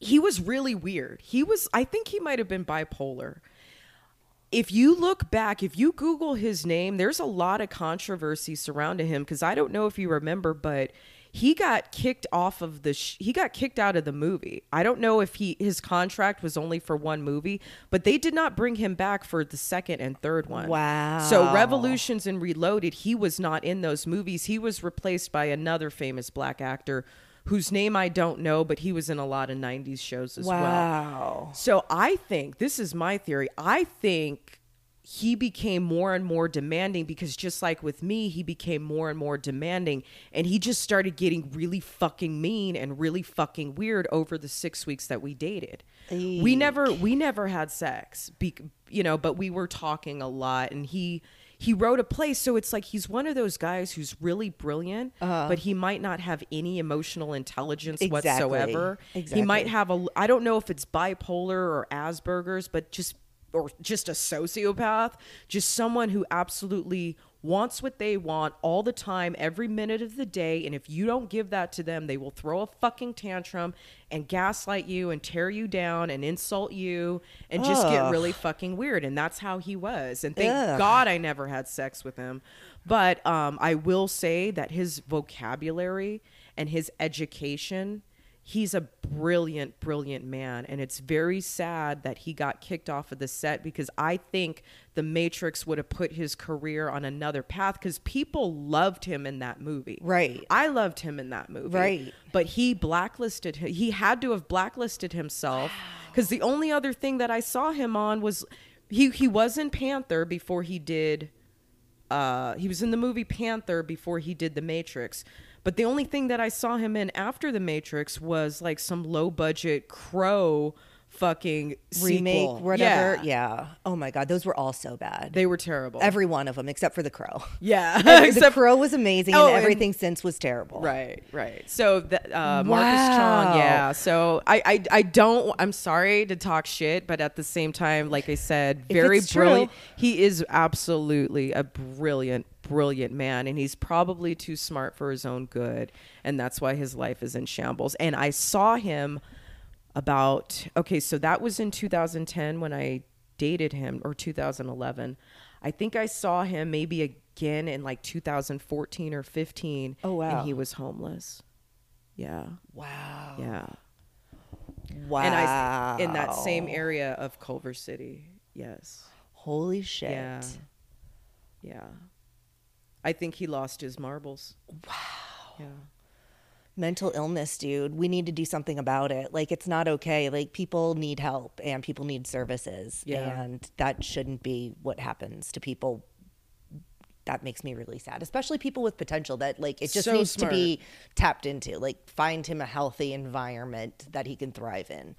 he was really weird. He was, I think he might have been bipolar. If you look back, if you Google his name, there's a lot of controversy surrounding him because I don't know if you remember, but he got kicked off of the sh- he got kicked out of the movie. I don't know if he his contract was only for one movie, but they did not bring him back for the second and third one. Wow. So Revolutions and Reloaded, he was not in those movies. He was replaced by another famous black actor whose name I don't know, but he was in a lot of 90s shows as well. Wow. So I think this is my theory. I think he became more and more demanding because just like with me, he became more and more demanding and he just started getting really fucking mean and really fucking weird over the 6 weeks that we dated. We never we never had sex, be, you know, but we were talking a lot and he he wrote a play so it's like he's one of those guys who's really brilliant uh-huh. but he might not have any emotional intelligence Exactly. whatsoever. He might have a i don't know if it's bipolar or asperger's but just or just a sociopath just someone who absolutely wants what they want all the time every minute of the day and if you don't give that to them they will throw a fucking tantrum and gaslight you and tear you down and insult you and just get really fucking weird and that's how he was and thank Ugh. god i never had sex with him but um, i will say that his vocabulary and his education he's a brilliant brilliant man and it's very sad that he got kicked off of the set because i think the matrix would have put his career on another path because people loved him in that movie Right. i loved him in that movie Right. but he blacklisted him he had to have blacklisted himself because the only other thing that i saw him on was he he was in panther before he did uh, he was in the movie Panther before he did The Matrix. But the only thing that I saw him in after The Matrix was like some low budget crow fucking Remake, sequel. whatever. Yeah. Yeah. Oh my God. Those were all so bad. They were terrible. Every one of them, except for The Crow. yeah. the Except- Crow was amazing, Oh, and and- everything since was terrible. Right, right. So that uh, Marcus Chong, yeah. So I, I, I don't. I'm sorry to talk shit, but at the same time, like I said, very it's true. brilliant. He is absolutely a brilliant, brilliant man, and he's probably too smart for his own good, and that's why his life is in shambles. And I saw him about okay, so that was in 2010 when I dated him, or 2011. I think I saw him maybe again in like 2014 or 15. Oh, wow. And he was homeless. Yeah. Wow. Yeah. Wow. And I in that same area of Culver City. Yes. Holy shit. Yeah. Yeah. I think he lost his marbles. Wow. Yeah. Mental illness, dude. We need to do something about it. Like, it's not okay. Like, people need help and people need services. Yeah. And that shouldn't be what happens to people. That makes me really sad, especially people with potential that, like, it just So needs smart. to be tapped into. Like, find him a healthy environment that he can thrive in.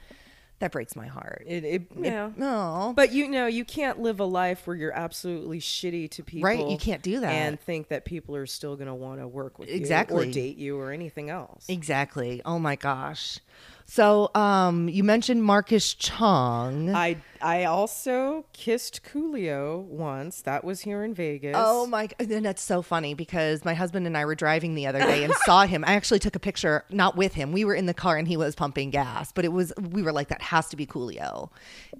That breaks my heart. It, it yeah. No. But you know, you can't live a life where you're absolutely shitty to people. Right, you can't do that. And think that people are still going to want to work with you Exactly. or date you or anything else. Exactly. Oh my gosh. So, um, you mentioned Marcus Chong. I I also kissed Coolio once. That was here in Vegas. Oh my! And that's so funny because my husband and I were driving the other day and saw him. I actually took a picture, not with him. We were in the car and he was pumping gas, but it was we were like, that has to be Coolio.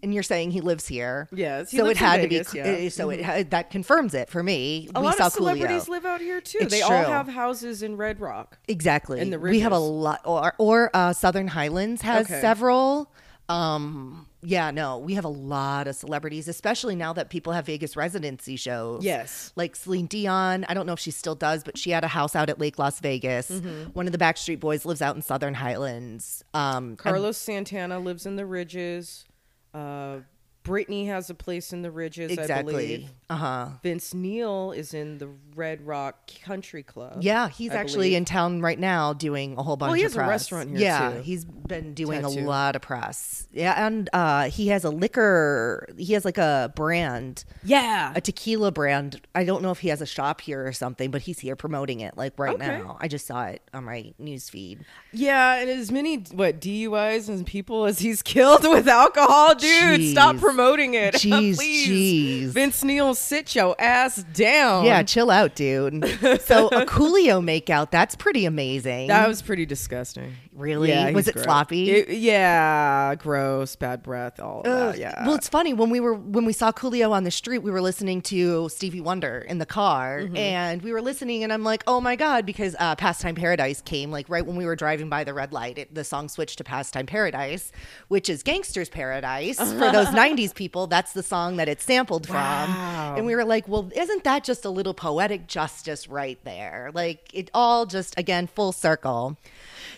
And you're saying he lives here, Yes, he so it had Vegas, to be. yeah. Uh, So it that confirms it for me. A we lot saw of celebrities Coolio. live out here too. It's they all have houses in Red Rock. Exactly. in the we have a lot, or, or uh, Southern Highlands has Okay. several. Um, yeah, no, we have a lot of celebrities, especially now that people have Vegas residency shows. Yes. Like Celine Dion. I don't know if she still does, but she had a house out at Lake Las Vegas. Mm-hmm. One of the Backstreet Boys lives out in Southern Highlands. Um, Carlos Santana lives in the Ridges. Uh, Britney has a place in the Ridges, I believe. Uh huh. Vince Neil is in the Red Rock Country Club. Yeah, he's I actually believe. in town right now doing a whole bunch. Well, he of has a restaurant here, Yeah, too. he's been doing Tattoo. a lot of press. Yeah, and uh, he has a liquor. He has like a brand, Yeah. a tequila brand. I don't know if he has a shop here or something, but he's here promoting it like right Okay. now. I just saw it on my news feed. Yeah, and as many what DUIs and people as he's killed with alcohol, dude. Stop promoting it, Jeez, please. jeez. Vince Neil, sit your ass down. Yeah, chill out, dude. so a Coolio makeout, that's pretty amazing. that was pretty disgusting. really Yeah, was it gross. sloppy? It- yeah, gross, bad breath, all that. Yeah. Well, it's funny when we were when we saw Coolio on the street, we were listening to Stevie Wonder in the car, Mm-hmm. and we were listening, and I'm like, oh my god, because uh, Pastime Paradise came like right when we were driving by the red light. It, the song switched to Pastime Paradise, which is Gangsta's Paradise for those '90s people. That's the song that it's sampled Wow. from, and we were like, well, isn't that just a little poetic justice right there? Like it all just again full circle.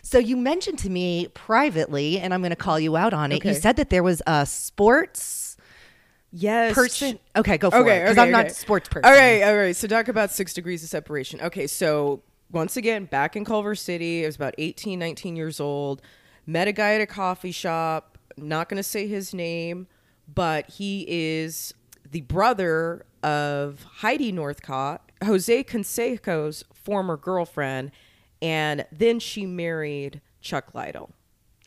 So you mentioned to me privately, and I'm going to call you out on it. You said that there was a sports yes. person. Okay, go for Okay, it. Because okay, I'm not a sports person. All right, all right. So talk about six degrees of separation. Okay, so once again, back in Culver City, I was about 18, 19 years old. Met a guy at a coffee shop. Not going to say his name, but he is the brother of Heidi Northcott, Jose Canseco's former girlfriend, and then she married Chuck Liddell,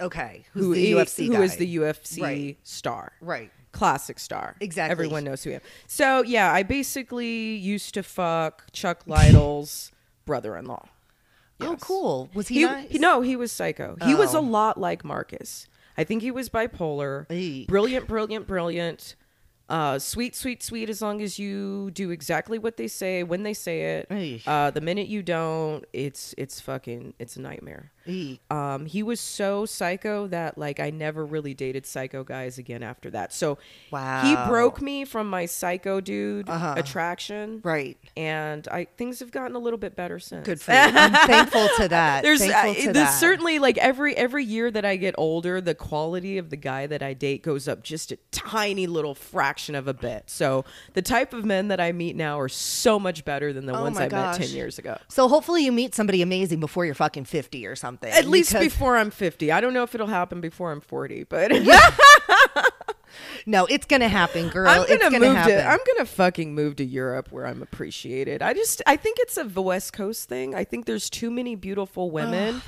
Okay. Who's who the is- UFC who guy? is the UFC Right. star Right. classic star. Exactly. Everyone knows who he is. So yeah, I basically used to fuck Chuck Liddell's brother-in-law. Oh, cool. Was he, He, nice? he- no, he was psycho. He was a Oh. lot like Marcus. I think he was bipolar. Eek. Brilliant, brilliant, brilliant. Uh, sweet, sweet, sweet. As long as you do exactly what they say when they say it. Uh, the minute you don't, it's it's fucking it's a nightmare. Um, he was so psycho that like I never really dated psycho guys again after that. So Wow. he broke me from my psycho dude Uh-huh. attraction, Right. and I things have gotten a little bit better since. Good for you. I'm thankful to that. There's, thankful uh, to there's that. certainly like every every year that I get older, the quality of the guy that I date goes up just a tiny little fraction of a bit. So the type of men that I meet now are so much better than the Oh ones I met ten years ago. So hopefully you meet somebody amazing before you're fucking 50 or something. At least before I'm 50. I don't know if it'll happen before I'm 40, but No, it's going to happen, girl. I'm gonna going to move happen. to. I'm gonna fucking move to Europe where I'm appreciated. I just I think it's a West Coast thing. I think there's too many beautiful women.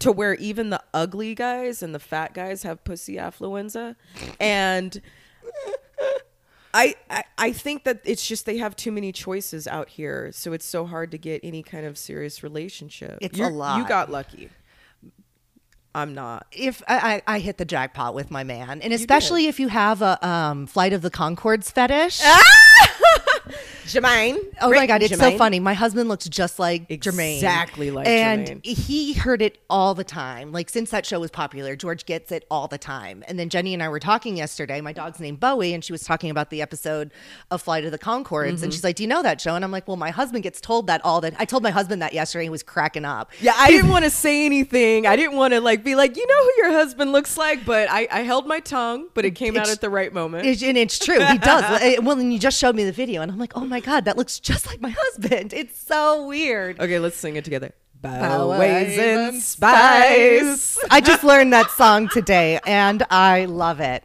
To where even the ugly guys and the fat guys have pussy affluenza, and I, I I think that it's just they have too many choices out here, so it's so hard to get any kind of serious relationship. It's a You're- lot. You got lucky. I'm not. if I, I I hit the jackpot with my man, and especially if you have a um, flight of the Conchords fetish. Jermaine. Oh Great, my god, it's so funny. My husband looks just like Jermaine. Exactly like and Jermaine. he heard it all the time. Like since that show was popular, George gets it all the time. And then Jenny and I were talking yesterday. My dog's named Bowie, and she was talking about the episode of Flight of the Conchords. Mm-hmm. And she's like, "Do you know that show?" And I'm like, "Well, my husband gets told that all the." I told my husband that yesterday. He was cracking up. Yeah, I didn't want to say anything. I didn't want to like be like, you know who your husband looks like, but I, I held my tongue, but it came out at the right moment. It's- and it's true. He does. Well, and you just showed me the video, and I'm like, "Oh my god, that looks just like my husband." It's so weird. okay, let's sing it together. Bowie's in space. I just learned that song today and I love it.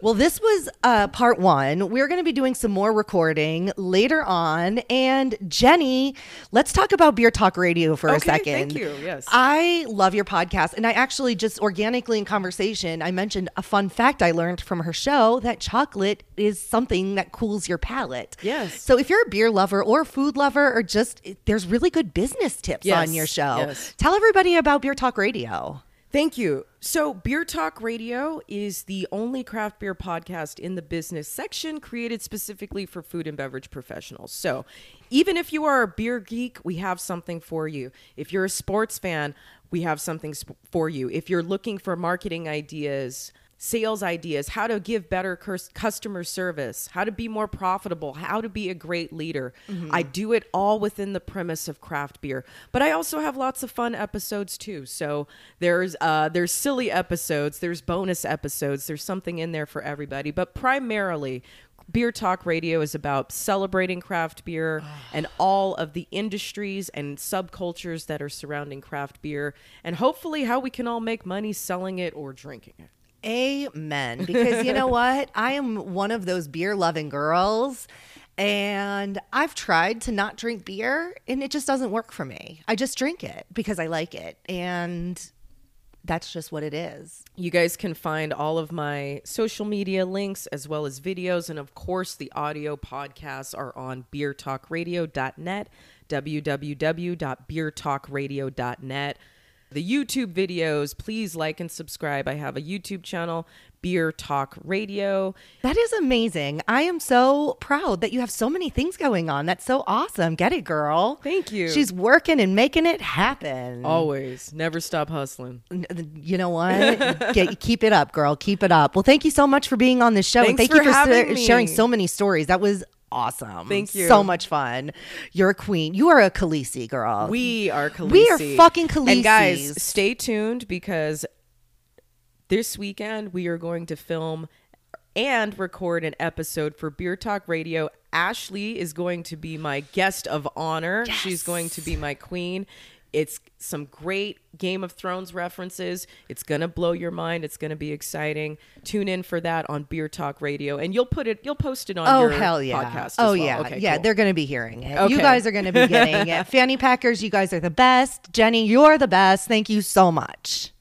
Well, this was uh, part one. We're going to be doing some more recording later on. And Jenny, let's talk about Beer Talk Radio for a second. thank you. Yes. I love your podcast. And I actually just organically in conversation, I mentioned a fun fact I learned from her show that chocolate is something that cools your palate. Yes. So if you're a beer lover or a food lover or just, there's really good business tips Yes, on your show. yes. Tell everybody about Beer Talk Radio. Thank you. So, Beer Talk Radio is the only craft beer podcast in the business section created specifically for food and beverage professionals. So, even if you are a beer geek, we have something for you. If you're a sports fan, we have something sp- for you. If you're looking for marketing ideas, sales ideas, how to give better customer service, how to be more profitable, how to be a great leader. I do it all within the premise of craft beer. But I also have lots of fun episodes too. So there's uh there's silly episodes, there's bonus episodes, there's something in there for everybody, but primarily Beer Talk Radio is about celebrating craft beer and all of the industries and subcultures that are surrounding craft beer, and hopefully how we can all make money selling it or drinking it. Amen. Because you know what? I am one of those beer loving girls. And I've tried to not drink beer and it just doesn't work for me. I just drink it because I like it. And that's just what it is. You guys can find all of my social media links as well as videos. And of course, the audio podcasts are on beertalkradio.net, www.beertalkradio.net. The YouTube videos, please like and subscribe. I have a YouTube channel, Beer Talk Radio. That is amazing. I am so proud that you have so many things going on. That's so awesome. Get it, girl. Thank you. She's working and making it happen. Always, never stop hustling. You know what? Get, keep it up, girl. Keep it up. Well, thank you so much for being on this show. and Thanks thank you for for having sa- me. sharing so many stories. That was awesome. Thank you. So much fun. You're a queen. You are a Khaleesi girl. We are Khaleesi. We are fucking And guys, stay tuned because this weekend we are going to film and record an episode for Beer Talk Radio. Ashley is going to be my guest of honor. She's going to be my queen. It's some great Game of Thrones references. It's going to blow your mind. It's going to be exciting. Tune in for that on Beer Talk Radio and you'll put it you'll post it on Oh your hell yeah! podcast oh well. yeah, Okay, yeah. cool. They're gonna be hearing it. You guys are gonna be getting it. Fanny Packers, you guys are the best. Jenny, you're the best. Thank you so much.